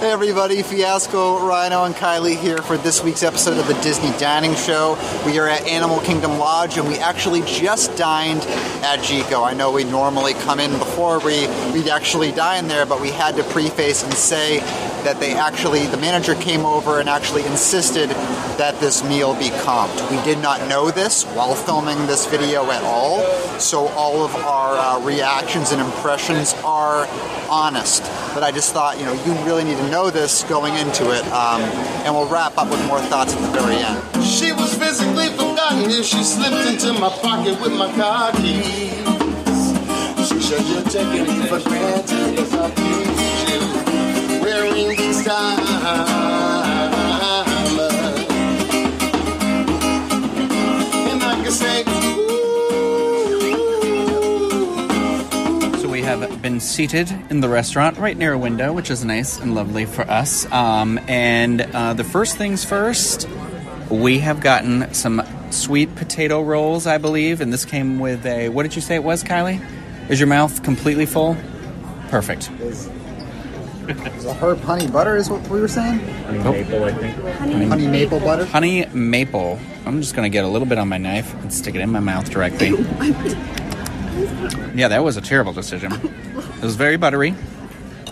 Hey everybody, Fiasco, Rhino, and Kylie here for this week's episode of the Disney Dining Show. We are at Animal Kingdom Lodge and we actually just dined at Jiko. I know we normally come in before we, we actually dine there, but we had to preface and say that they actually, the manager came over and actually insisted that this meal be comped. We did not know this while filming this video at all, so all of our uh, reactions and impressions are honest. But I just thought, you know, you really need to know this going into it, um, and we'll wrap up with more thoughts at the very end. She was physically forgotten if she slipped into my pocket with my car keys. She said you're taking me for granted have been seated in the restaurant right near a window, which is nice and lovely for us. Um, and uh, the first things first, we have gotten some sweet potato rolls, I believe, and this came with a. What did you say it was, Kylie? Is your mouth completely full? Perfect. Is, is a herb honey butter is what we were saying? Honey maple, I think. Honey maple butter? Honey maple. I'm just going to get a little bit on my knife and stick it in my mouth directly. Yeah, that was a terrible decision. It was very buttery.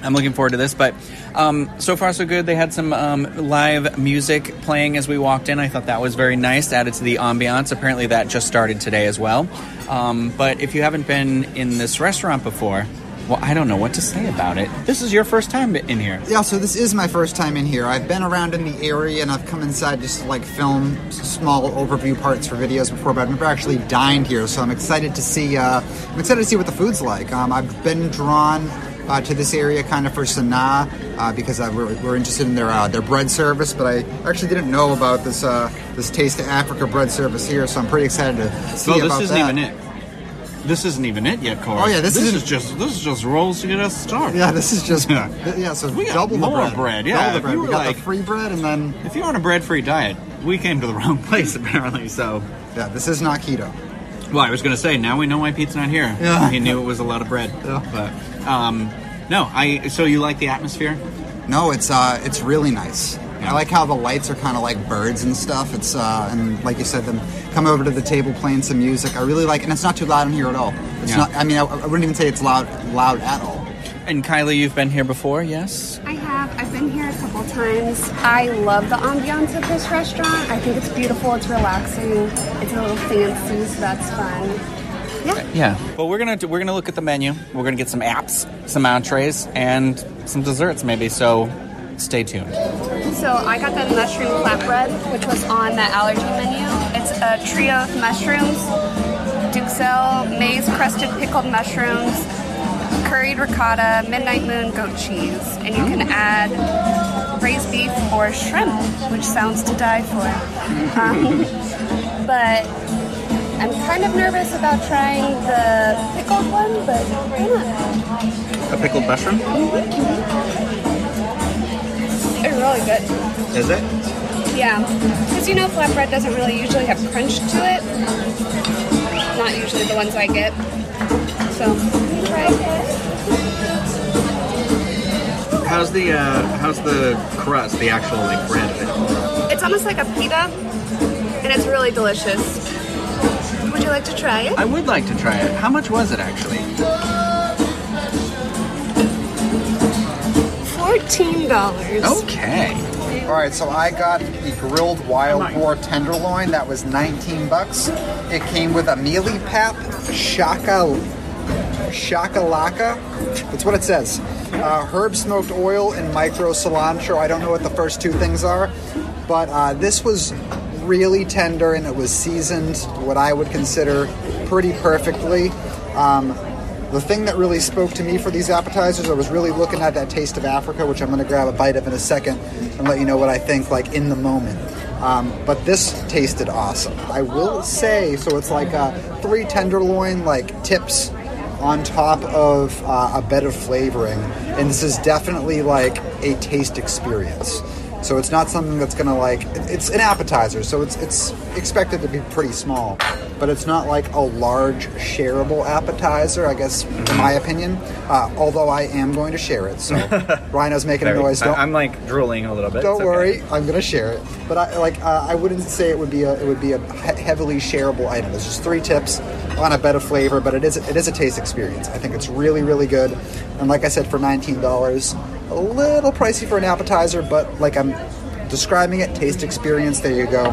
I'm looking forward to this, but um, so far so good. They had some um, live music playing as we walked in. I thought that was very nice, added to the ambiance. Apparently, that just started today as well. Um, but if you haven't been in this restaurant before, well, I don't know what to say about it. This is your first time in here. Yeah, so this is my first time in here. I've been around in the area and I've come inside just to like film small overview parts for videos before, but I've never actually dined here. So I'm excited to see. Uh, I'm excited to see what the food's like. Um, I've been drawn uh, to this area kind of for Sanaa uh, because I, we're, we're interested in their uh, their bread service, but I actually didn't know about this uh, this Taste of Africa bread service here. So I'm pretty excited to see Well, about this isn't that. even it. This isn't even it yet, Corey. Oh, yeah, this is isn't- just this is just rolls to get us started. Yeah, this is just Yeah. yeah. So We got double the more bread. bread, yeah. double the bread. We got like- the free bread, and then If you're on a bread-free diet, we came to the wrong place apparently. So, yeah, this is not keto. well, I was going to say now we know why Pete's not here. Yeah. he knew it was a lot of bread. Yeah. But um, no, I. So you like the atmosphere? No, it's uh, it's really nice. Yeah. I like how the lights are kind of like birds and stuff. It's uh, and like you said, them come over to the table playing some music. I really like, and it's not too loud in here at all. It's Yeah. not. I mean, I, I wouldn't even say it's loud, loud at all. And Kylie, you've been here before, yes? I have. I've been here a couple times. I love the ambiance of this restaurant. I think it's beautiful. It's relaxing. It's a little fancy, so that's fun. Yeah. Yeah. Well, we're gonna do, we're gonna look at the menu. We're gonna get some apps, some entrees, and some desserts maybe. So, stay tuned. So I got the mushroom flatbread, which was on the allergy menu. It's a trio of mushrooms, duxelle, maize crusted pickled mushrooms, curried ricotta, midnight moon goat cheese, and you can mm. add braised beef or shrimp, which sounds to die for. Um, but I'm kind of nervous about trying the pickled one, but why not? A pickled mushroom? It's really good. Is it? Yeah, because you know flatbread doesn't really usually have crunch to it. Not usually the ones I get. So try it. How's the uh, how's the crust, the actual like bread of it? It's almost like a pita, and it's really delicious. Would you like to try it? I would like to try it. How much was it actually? Fourteen dollars. Okay. All right, so I got the grilled wild boar tenderloin. That was 19 bucks. It came with a mealie pap, shaka, chakalaka. That's what it says. Uh, herb smoked oil and micro cilantro. I don't know what the first two things are, but uh, this was really tender and it was seasoned what I would consider pretty perfectly. Um, the thing that really spoke to me for these appetizers, I was really looking at that taste of Africa, which I'm going to grab a bite of in a second and let you know what I think, like in the moment. Um, but this tasted awesome. I will say, so it's like uh, three tenderloin like tips on top of uh, a bed of flavoring, and this is definitely like a taste experience. So it's not something that's gonna like. It's an appetizer, so it's it's expected to be pretty small, but it's not like a large shareable appetizer. I guess, in my opinion. Uh, although I am going to share it, so Rhino's making a noise. Don't, I, am like drooling a little bit. don't okay. worry, I'm gonna share it. But I like uh, I wouldn't say it would be a it would be a he- heavily shareable item. There's just three tips on a bed of flavor, but it is it is a taste experience. I think it's really really good. And like I said, for nineteen dollars, a little pricey for an appetizer, but like I'm describing it, taste experience. There you go.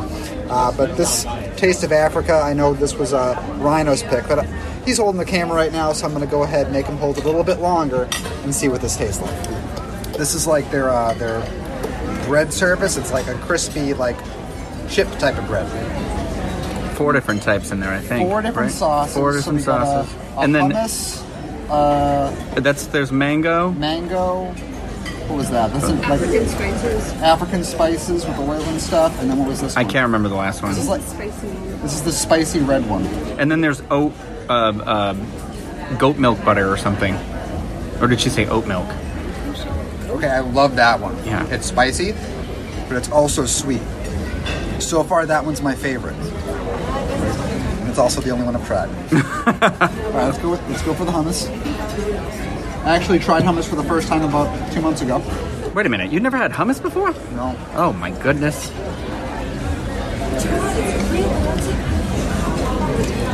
Uh, but this taste of Africa, I know this was a Rhino's pick, but he's holding the camera right now, so I'm gonna go ahead and make him hold it a little bit longer and see what this tastes like. This is like their uh, their bread service. It's like a crispy, like chip type of bread. Four different types in there, I think. Four different right? sauces. Four different we got a- sauces. a and then hummus, uh, that's there's mango. mango. What was that? This is like African spices. African spices with oil and stuff. And then what was this? I one? can't remember the last one. This is like Spicy. this is the spicy red one. And then there's oat, uh, uh, goat milk butter or something. Or did she say oat milk? Okay, I love that one. Yeah. it's spicy, but it's also sweet. So far, that one's my favorite. And it's also the only one I've tried. All right, let's go. With, let's go for the hummus. I actually tried hummus for the first time about two months ago. Wait a minute, you never had hummus before? No, Oh my goodness.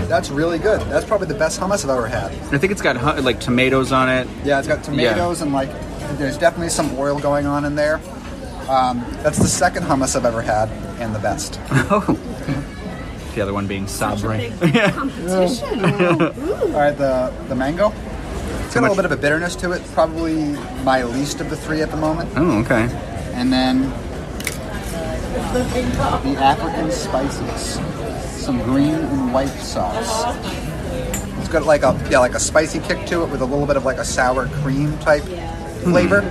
that's really good. That's probably the best hummus I've ever had. I think it's got hu- like tomatoes on it. Yeah, it's got tomatoes and like there's definitely some oil going on in there. Um, that's the second hummus I've ever had and the best. Oh. the other one being Sabra. Competition. All right, the the mango. It's got a little bit of a bitterness to it. Probably my least of the three at the moment. Oh, okay. And then the African spices, some green and white sauce. It's got like a yeah like a spicy kick to it with a little bit of like a sour cream type flavor.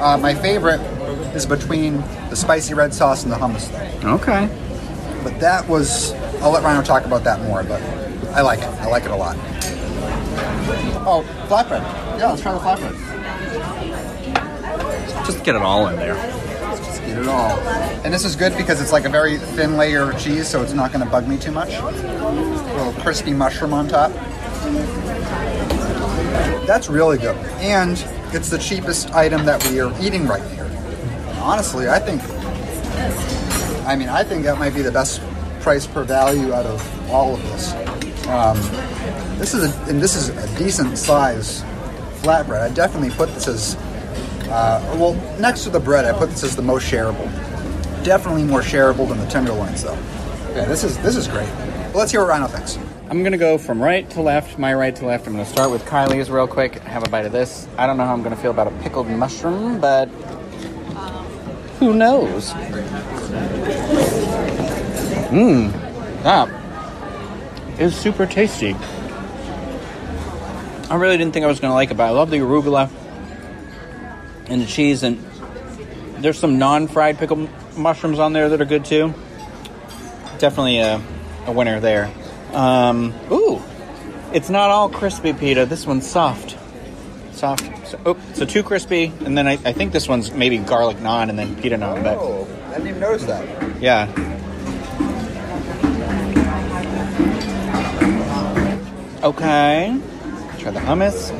Uh, my favorite is between the spicy red sauce and the hummus though. Okay. But that was I'll let Rhino talk about that more, but I like it. I like it a lot. Oh, flatbread. Yeah, let's try the flatbread. Just get it all in there. Just get it all. And this is good because it's like a very thin layer of cheese, so it's not going to bug me too much. A little crispy mushroom on top. That's really good. And it's the cheapest item that we are eating right here. Honestly, I think, I mean, I think that might be the best price per value out of all of this. Um, this is a, and this is a decent size flatbread. I definitely put this as uh, well, next to the bread, I put this as the most shareable. Definitely more shareable than the tenderloins, though. Yeah, this is this is great. Well, let's hear what Rhino thinks. I'm gonna go from right to left, my right to left. I'm gonna start with Kylie's real quick. Have a bite of this. I don't know how I'm gonna feel about a pickled mushroom, but who knows? Mmm, that is super tasty. I really didn't think I was gonna like it, but I love the arugula and the cheese, and there's some non-fried pickled mushrooms on there that are good too. Definitely a, a winner there. Um, ooh, it's not all crispy pita. This one's soft, soft. So, oh, so too crispy, and then I, I think this one's maybe garlic naan and then pita naan. But Oh, I didn't even notice that. yeah. Okay. Try the hummus.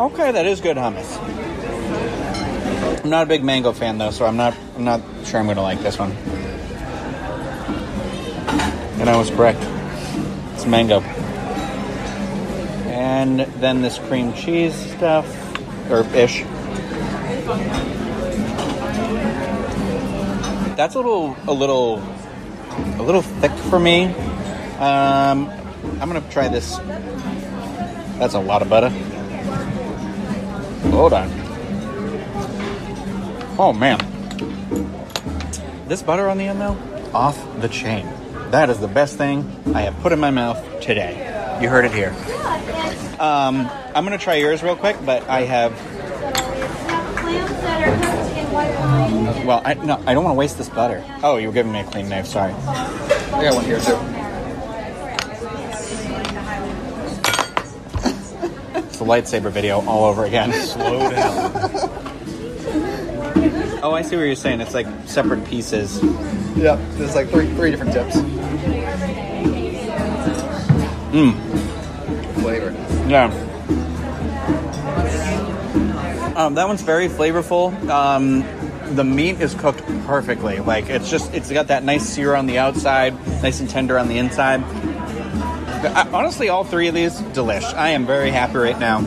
Okay, that is good hummus. I'm not a big mango fan though, so I'm not I'm not sure I'm gonna like this one. And I was correct. It's mango. And then this cream cheese stuff, or ish. That's a little, a little, a little thick for me. Um, I'm gonna try this. That's a lot of butter. Hold on. Oh man, this butter on the end though, off the chain. That is the best thing I have put in my mouth today. You heard it here. Um, I'm gonna try yours real quick, but I have. Clams that are cooked in white wine. Well, I no, I don't want to waste this butter. Oh, you were giving me a clean knife. Sorry. I got one here too. It's the lightsaber video all over again. Slow down. Oh, I see what you're saying. It's like separate pieces. Yep. There's like three three different tips. Mmm. Flavor. Yeah. Um, that one's very flavorful. Um, the meat is cooked perfectly. Like it's just it's got that nice sear on the outside, nice and tender on the inside. I- honestly, all three of these delish. I am very happy right now.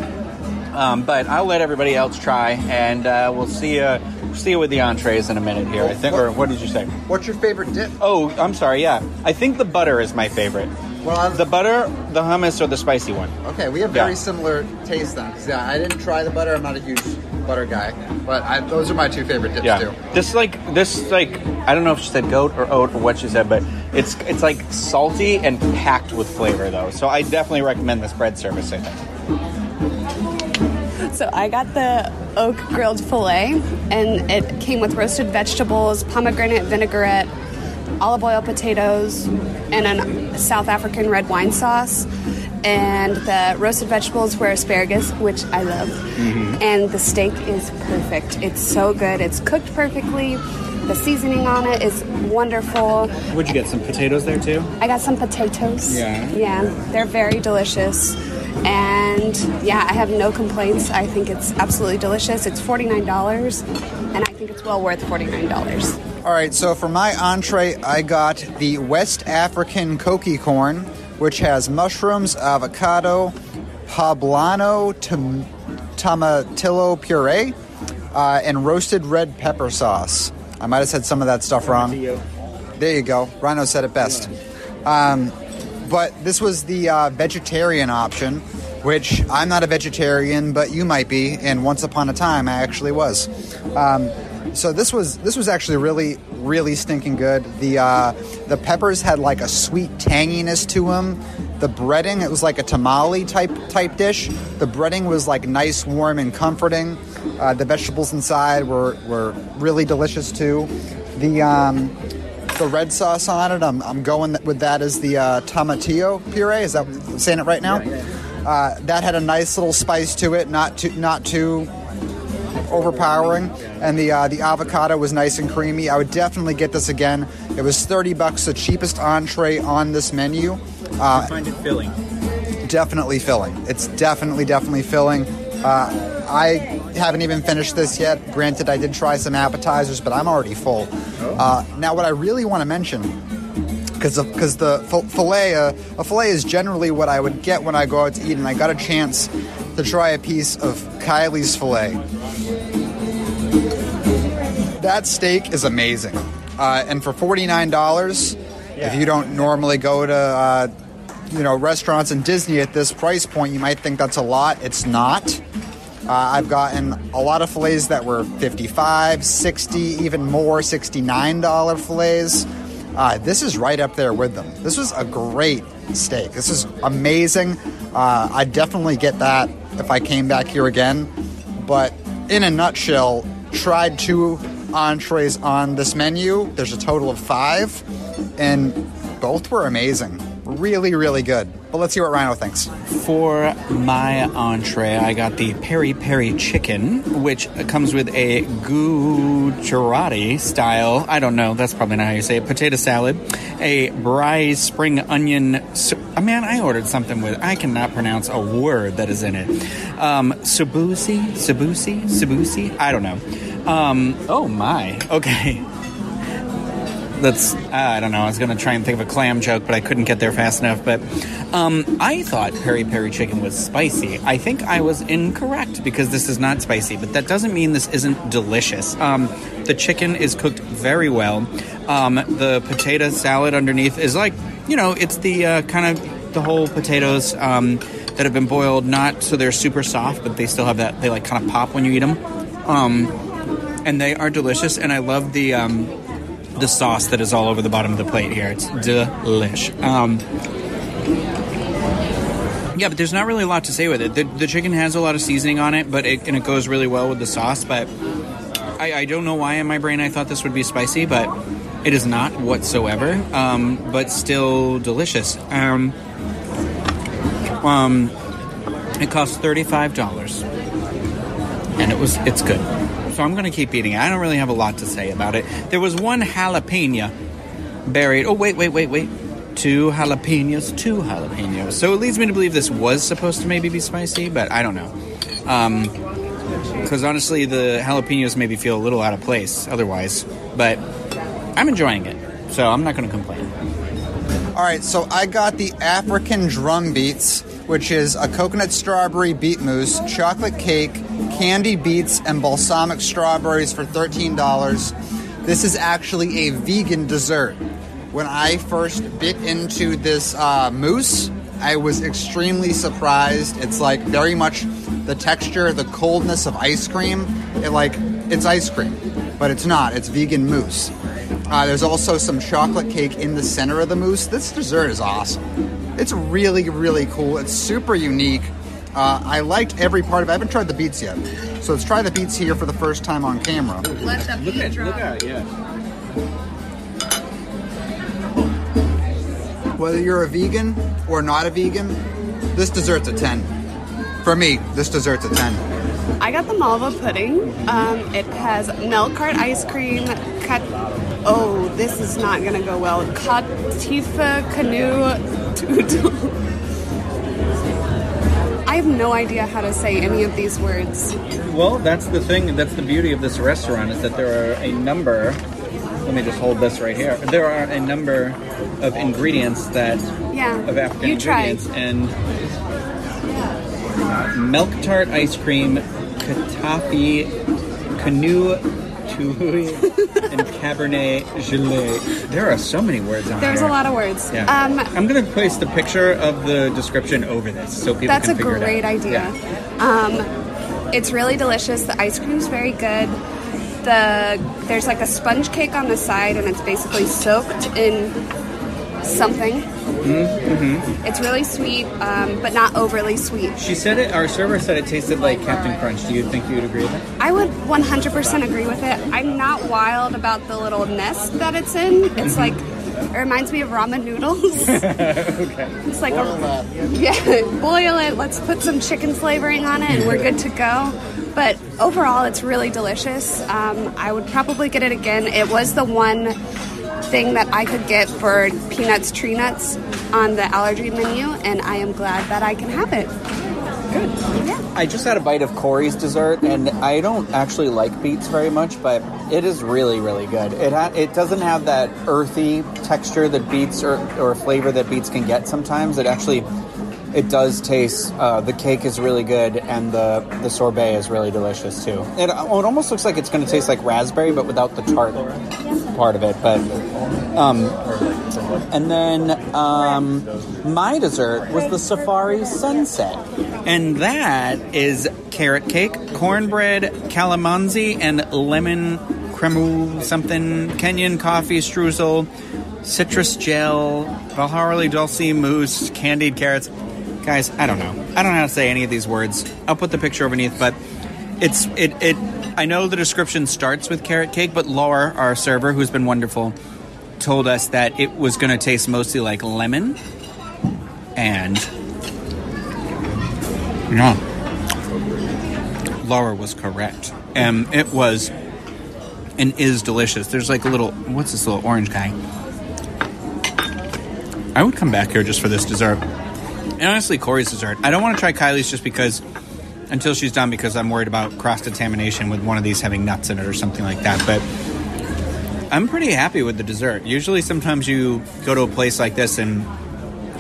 Um, but I'll let everybody else try, and uh, we'll see you see you with the entrees in a minute here. I think. Or what did you say? What's your favorite dip? Oh, I'm sorry. Yeah, I think the butter is my favorite. Well, I- The butter, the hummus, or the spicy one. Okay, we have very Yeah. similar tastes then. 'cause, yeah, I didn't try the butter. I'm not a huge butter guy, but I, those are my two favorite dips Yeah. too. This like this like I don't know if she said goat or oat or what she said, but it's it's like salty and packed with flavor though. So I definitely recommend this bread service. I think. So I got the oak grilled filet, and it came with roasted vegetables, pomegranate vinaigrette, olive oil potatoes, and a South African red wine sauce. And the roasted vegetables were asparagus, which I love. Mm-hmm. And the steak is perfect. It's so good. It's cooked perfectly. The seasoning on it is wonderful. Would you get some potatoes there too? I got some potatoes. Yeah. Yeah, they're very delicious. And yeah, I have no complaints. I think it's absolutely delicious. It's $49, and I think it's well worth $49. All right, so for my entree, I got the West African koki corn, which has mushrooms, avocado, poblano, tom- tomatillo puree, uh, and roasted red pepper sauce. I might have said some of that stuff wrong. There you go. Rhino said it best. Um, but this was the uh, vegetarian option, which I'm not a vegetarian, but you might be. And once upon a time, I actually was. Um, so this was this was actually really really stinking good. The uh, the peppers had like a sweet tanginess to them. The breading it was like a tamale type type dish. The breading was like nice, warm, and comforting. Uh, the vegetables inside were were really delicious too. The um, the red sauce on it. I'm, I'm going with that as the uh, tomatillo puree. Is that I'm saying it right now? Uh, that had a nice little spice to it, not too not too overpowering, and the uh, the avocado was nice and creamy. I would definitely get this again. It was thirty bucks, the cheapest entree on this menu. Uh, find it filling. definitely filling. It's definitely, definitely filling. Uh, I haven't even finished this yet. Granted, I did try some appetizers, but I'm already full. Uh, now, what I really want to mention, because because the f- fillet, uh, a fillet is generally what I would get when I go out to eat, and I got a chance to try a piece of Kylie's fillet. That steak is amazing, uh, and for forty nine dollars, if you don't normally go to uh, you know restaurants in Disney at this price point, you might think that's a lot. It's not. Uh, I've gotten a lot of fillets that were 55 60 even more $69 fillets. Uh, this is right up there with them. This was a great steak. This is amazing. Uh, I'd definitely get that if I came back here again. But in a nutshell, tried two entrees on this menu. There's a total of five, and both were amazing. Really, really good. But let's see what Rhino thinks. For my entree, I got the peri peri chicken, which comes with a Gujarati style. I don't know. That's probably not how you say it. Potato salad, a braised spring onion. uh, Man, I ordered something with. I cannot pronounce a word that is in it. Um, Sabusi, Sabusi, Sabusi. I don't know. Um, oh my. Okay. That's I don't know. I was gonna try and think of a clam joke, but I couldn't get there fast enough. But um, I thought peri peri chicken was spicy. I think I was incorrect because this is not spicy, but that doesn't mean this isn't delicious. Um, the chicken is cooked very well. Um, the potato salad underneath is like you know, it's the uh, kind of the whole potatoes um, that have been boiled, not so they're super soft, but they still have that they like kind of pop when you eat them. Um, and they are delicious. And I love the um, the sauce that is all over the bottom of the plate here. It's delish. Um, yeah, but there's not really a lot to say with it. The, the chicken has a lot of seasoning on it, but it, and it goes really well with the sauce. But I, I don't know why in my brain I thought this would be spicy, but it is not whatsoever. Um, but still delicious. Um, um, It cost thirty-five dollars, and it was it's good. So I'm gonna keep eating it. I don't really have a lot to say about it. There was one jalapeno buried. Oh wait, wait, wait, wait. Two jalapenos, two jalapenos. So it leads me to believe this was supposed to maybe be spicy, but I don't know. Um, because honestly, the jalapenos maybe feel a little out of place otherwise. But I'm enjoying it, so I'm not going to complain. All right, so I got the African drum beats, which is a coconut strawberry beet mousse, chocolate cake, candy beets, and balsamic strawberries for $13. This is actually a vegan dessert. When I first bit into this uh, mousse, I was extremely surprised. It's like very much the texture, the coldness of ice cream. It like it's ice cream, but it's not. It's vegan mousse. Uh, there's also some chocolate cake in the center of the mousse. This dessert is awesome. It's really, really cool. It's super unique. Uh, I liked every part of it. I haven't tried the beets yet. So let's try the beets here for the first time on camera. Let the beat drop. it, yeah. Whether you're a vegan or not a vegan, this dessert's a 10. For me, this dessert's a 10. I got the malva pudding. Um, it has milk tart ice cream. Cut. Oh, this is not gonna go well. Katifa canoe. Toodle. I have no idea how to say any of these words. Well, that's the thing. That's the beauty of this restaurant is that there are a number. Let me just hold this right here. There are a number of ingredients that Yeah. of African you try. ingredients and uh, milk tart ice cream, katafi, canoe, tui, and cabernet gelée. There are so many words on There's here. a lot of words. Yeah. Um, I'm gonna place the picture of the description over this so people That's can a figure it out. great idea. Yeah. Um, it's really delicious. The ice cream's very good. The there's like a sponge cake on the side, and it's basically soaked in something. Mm-hmm. It's really sweet, um, but not overly sweet. She said it. Our server said it tasted like Cap'n Crunch. Do you think you'd agree with it? I would 100% agree with it. I'm not wild about the little nest that it's in. Mm-hmm. It's like it reminds me of ramen noodles. okay. It's like a, yeah, boil it. Let's put some chicken flavoring on it, and we're good to go. But overall, it's really delicious. Um, I would probably get it again. It was the one thing that I could get for peanuts, tree nuts on the allergy menu, and I am glad that I can have it. Good. Yeah. I just had a bite of Corey's dessert, and I don't actually like beets very much, but it is really, really good. It ha- it doesn't have that earthy texture that beets or, or flavor that beets can get sometimes. It actually it does taste. Uh, the cake is really good, and the the sorbet is really delicious too. It, it almost looks like it's going to taste like raspberry, but without the tart part of it. But um, and then um, my dessert was the Safari Sunset. And that is carrot cake, cornbread, calamansi, and lemon creme something, Kenyan coffee streusel, citrus gel, Valharley Dulce mousse, candied carrots. Guys, I don't know. I don't know how to say any of these words. I'll put the picture underneath, but it's it it. I know the description starts with carrot cake, but Laura, our server, who's been wonderful, told us that it was going to taste mostly like lemon, and no, Laura was correct. and it was and is delicious. There's like a little what's this little orange guy? I would come back here just for this dessert. And honestly, Corey's dessert. I don't want to try Kylie's just because until she's done because I'm worried about cross contamination with one of these having nuts in it or something like that. But I'm pretty happy with the dessert. Usually, sometimes you go to a place like this and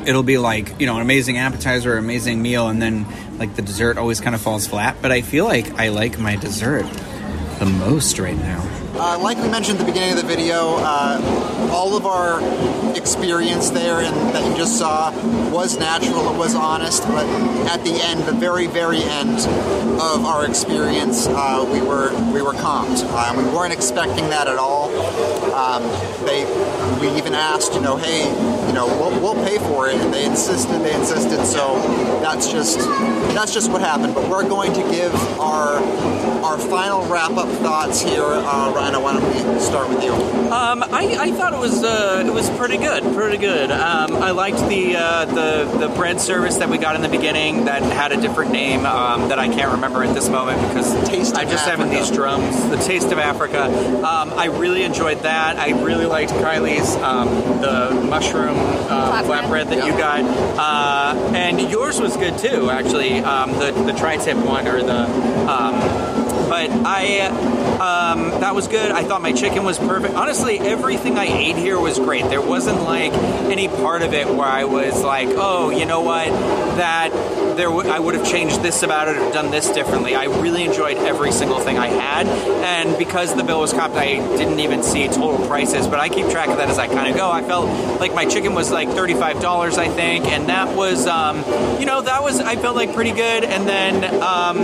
it'll be like you know an amazing appetizer, amazing meal, and then like the dessert always kind of falls flat. But I feel like I like my dessert the most right now. Uh, like we mentioned at the beginning of the video, uh, all of our experience there and that you just saw was natural, it was honest, but at the end, the very, very end of our experience, uh, we were we were comped. Uh, we weren't expecting that at all. Um, they we even asked, you know, hey, you know, we'll, we'll pay for it, and they insisted, they insisted. So that's just that's just what happened. But we're going to give our our final wrap up thoughts here uh, Rhino. Why don't we start with you? Um, I, I thought it was uh, it was pretty good, pretty good. Um, I liked the uh, the the bread service that we got in the beginning that had a different name um, that I can't remember at this moment because Taste I'm just having these drums. The taste of Africa. Um, I really enjoyed that. I really liked Kylie's um, the mushroom uh, Flatbread. flatbread that you got, uh, and yours was good too. Actually, um, the the tri-tip one or the. Um, but I, um, that was good. I thought my chicken was perfect. Honestly, everything I ate here was great. There wasn't like any part of it where I was like, oh, you know what, that there w- I would have changed this about it or done this differently. I really enjoyed every single thing I had, and because the bill was copped, I didn't even see total prices. But I keep track of that as I kind of go. I felt like my chicken was like thirty-five dollars, I think, and that was, um, you know, that was I felt like pretty good. And then um,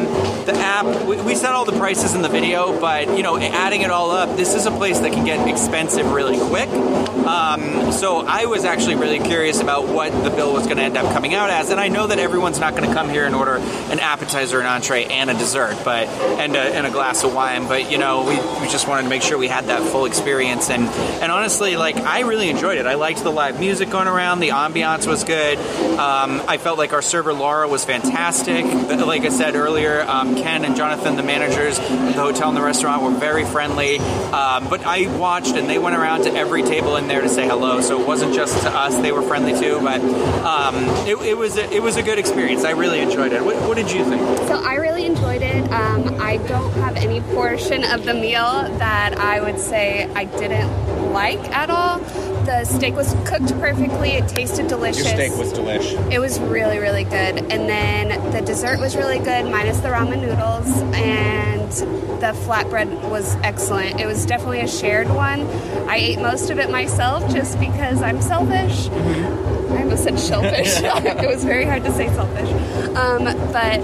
the app, we, we said all the prices in the video, but you know, adding it all up, this is a place that can get expensive really quick. Um, so I was actually really curious about what the bill was going to end up coming out as, and I know that everyone's not going to come here and order an appetizer, an entree, and a dessert, but and a, and a glass of wine. But you know, we, we just wanted to make sure we had that full experience, and and honestly, like I really enjoyed it. I liked the live music going around, the ambiance was good. Um, I felt like our server Laura was fantastic. Like I said earlier, um, Ken and Jonathan, the managers the hotel and the restaurant, were very friendly. Um, but I watched, and they went around to every table in there to say hello. So it wasn't just to us; they were friendly too. But um, it, it was a, it was a good experience. I really enjoyed it. What, what did you think? So I really enjoyed it. Um, I don't have any portion of the meal that I would say I didn't like at all. The steak was cooked perfectly. It tasted delicious. Your steak was delish. It was really, really good. And then the dessert was really good, minus the ramen noodles. And the flatbread was excellent. It was definitely a shared one. I ate most of it myself just because I'm selfish. I almost said shellfish. it was very hard to say selfish. Um, but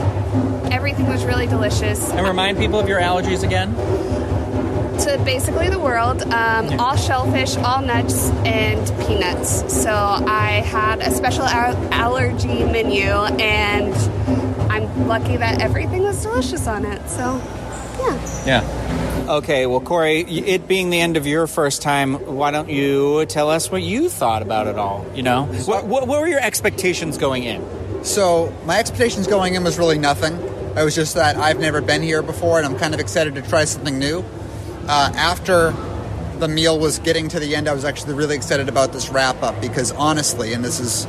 everything was really delicious. And remind people of your allergies again. To basically the world, um, all shellfish, all nuts, and peanuts. So I had a special al- allergy menu, and I'm lucky that everything was delicious on it. So, yeah. Yeah. Okay, well, Corey, it being the end of your first time, why don't you tell us what you thought about it all? You know, what, what, what were your expectations going in? So my expectations going in was really nothing. It was just that I've never been here before, and I'm kind of excited to try something new. Uh, after the meal was getting to the end, I was actually really excited about this wrap up because honestly, and this is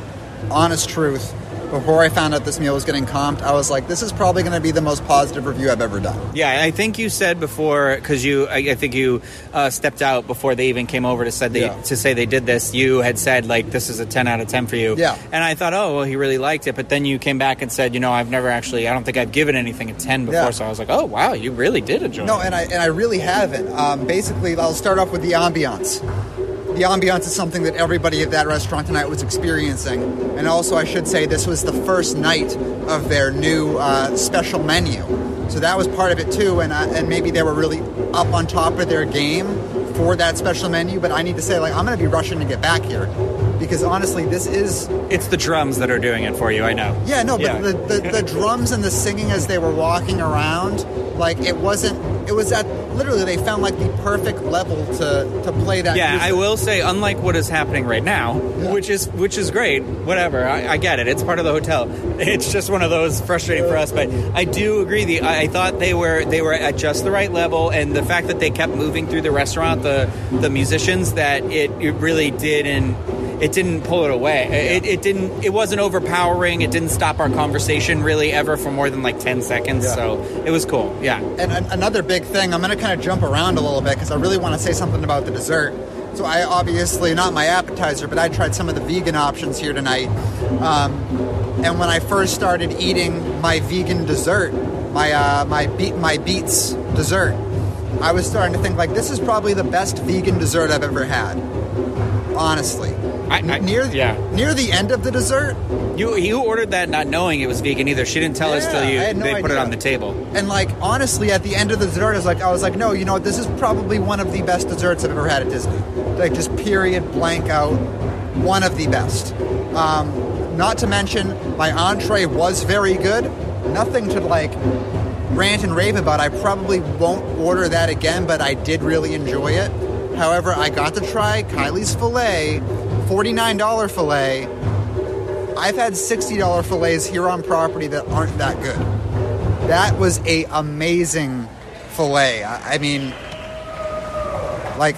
honest truth, before I found out this meal was getting comped, I was like, this is probably going to be the most positive review I've ever done. Yeah, I think you said before because you, I, I think you uh, stepped out before they even came over to said they Yeah. to say they did this. You had said like this is a ten out of ten for you. Yeah. and I thought, oh well, he really liked it. But then you came back and said, you know, I've never actually, I don't think I've given anything a ten before. Yeah. So I was like, oh wow, you really did enjoy. No, it. and I and I really haven't. Um, basically, I'll start off with the ambiance. The ambiance is something that everybody at that restaurant tonight was experiencing, and also I should say this was the first night of their new uh, special menu, so that was part of it too. And uh, and maybe they were really up on top of their game for that special menu. But I need to say, like, I'm going to be rushing to get back here because honestly, this is it's the drums that are doing it for you. I know. yeah, no, but Yeah. The, the, the drums and the singing as they were walking around, like it wasn't. It was at literally they found like the perfect level to to play that. Yeah, music. I will say, unlike what is happening right now, which is which is great. Whatever, I, I get it. It's part of the hotel. It's just one of those frustrating for us. But I do agree. The I, I thought they were they were at just the right level, and the fact that they kept moving through the restaurant, the the musicians, that it, it really did and. It didn't pull it away. It, it didn't. It wasn't overpowering. It didn't stop our conversation really ever for more than like ten seconds. Yeah. So it was cool. Yeah. And another big thing, I'm going to kind of jump around a little bit because I really want to say something about the dessert. So I obviously not my appetizer, but I tried some of the vegan options here tonight. Um, and when I first started eating my vegan dessert, my uh, my beet my beets dessert, I was starting to think like this is probably the best vegan dessert I've ever had. Honestly, I- I- near yeah. near the end of the dessert, You you ordered that not knowing it was vegan either. She didn't tell us till you no they put it on the table. And like honestly, at the end of the dessert, I was like, I was like, no, you know what? This is probably one of the best desserts I've ever had at Disney. Like just period blank out, one of the best. Um, not to mention, my entree was very good. Nothing to like rant and rave about. I probably won't order that again, but I did really enjoy it. However, I got to try Kylie's filet, $49 filet. I've had $60 fillets here on property that aren't that good. That was a amazing fillet. I, I mean, like,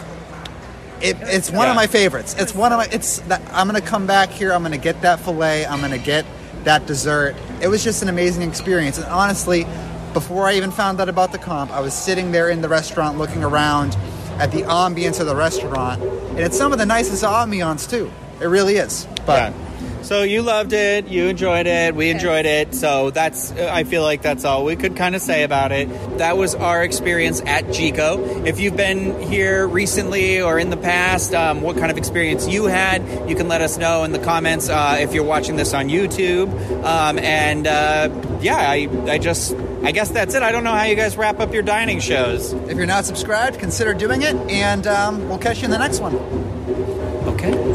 it, it's one Yeah. of my favorites. It's one of my. It's that I'm gonna come back here. I'm gonna get that fillet. I'm gonna get that dessert. It was just an amazing experience. And honestly, before I even found out about the comp, I was sitting there in the restaurant looking around at the ambience of the restaurant, and it's some of the nicest ambiance too. It really is. But Yeah. So you loved it, you enjoyed it, we enjoyed it. So that's I feel like that's all we could kind of say about it. That was our experience at Jiko. If you've been here recently or in the past, um, what kind of experience you had, you can let us know in the comments. Uh, if you're watching this on YouTube, um, and uh, yeah, I, I just I guess that's it. I don't know how you guys wrap up your dining shows. if you're not subscribed, consider doing it, and um, we'll catch you in the next one. Okay.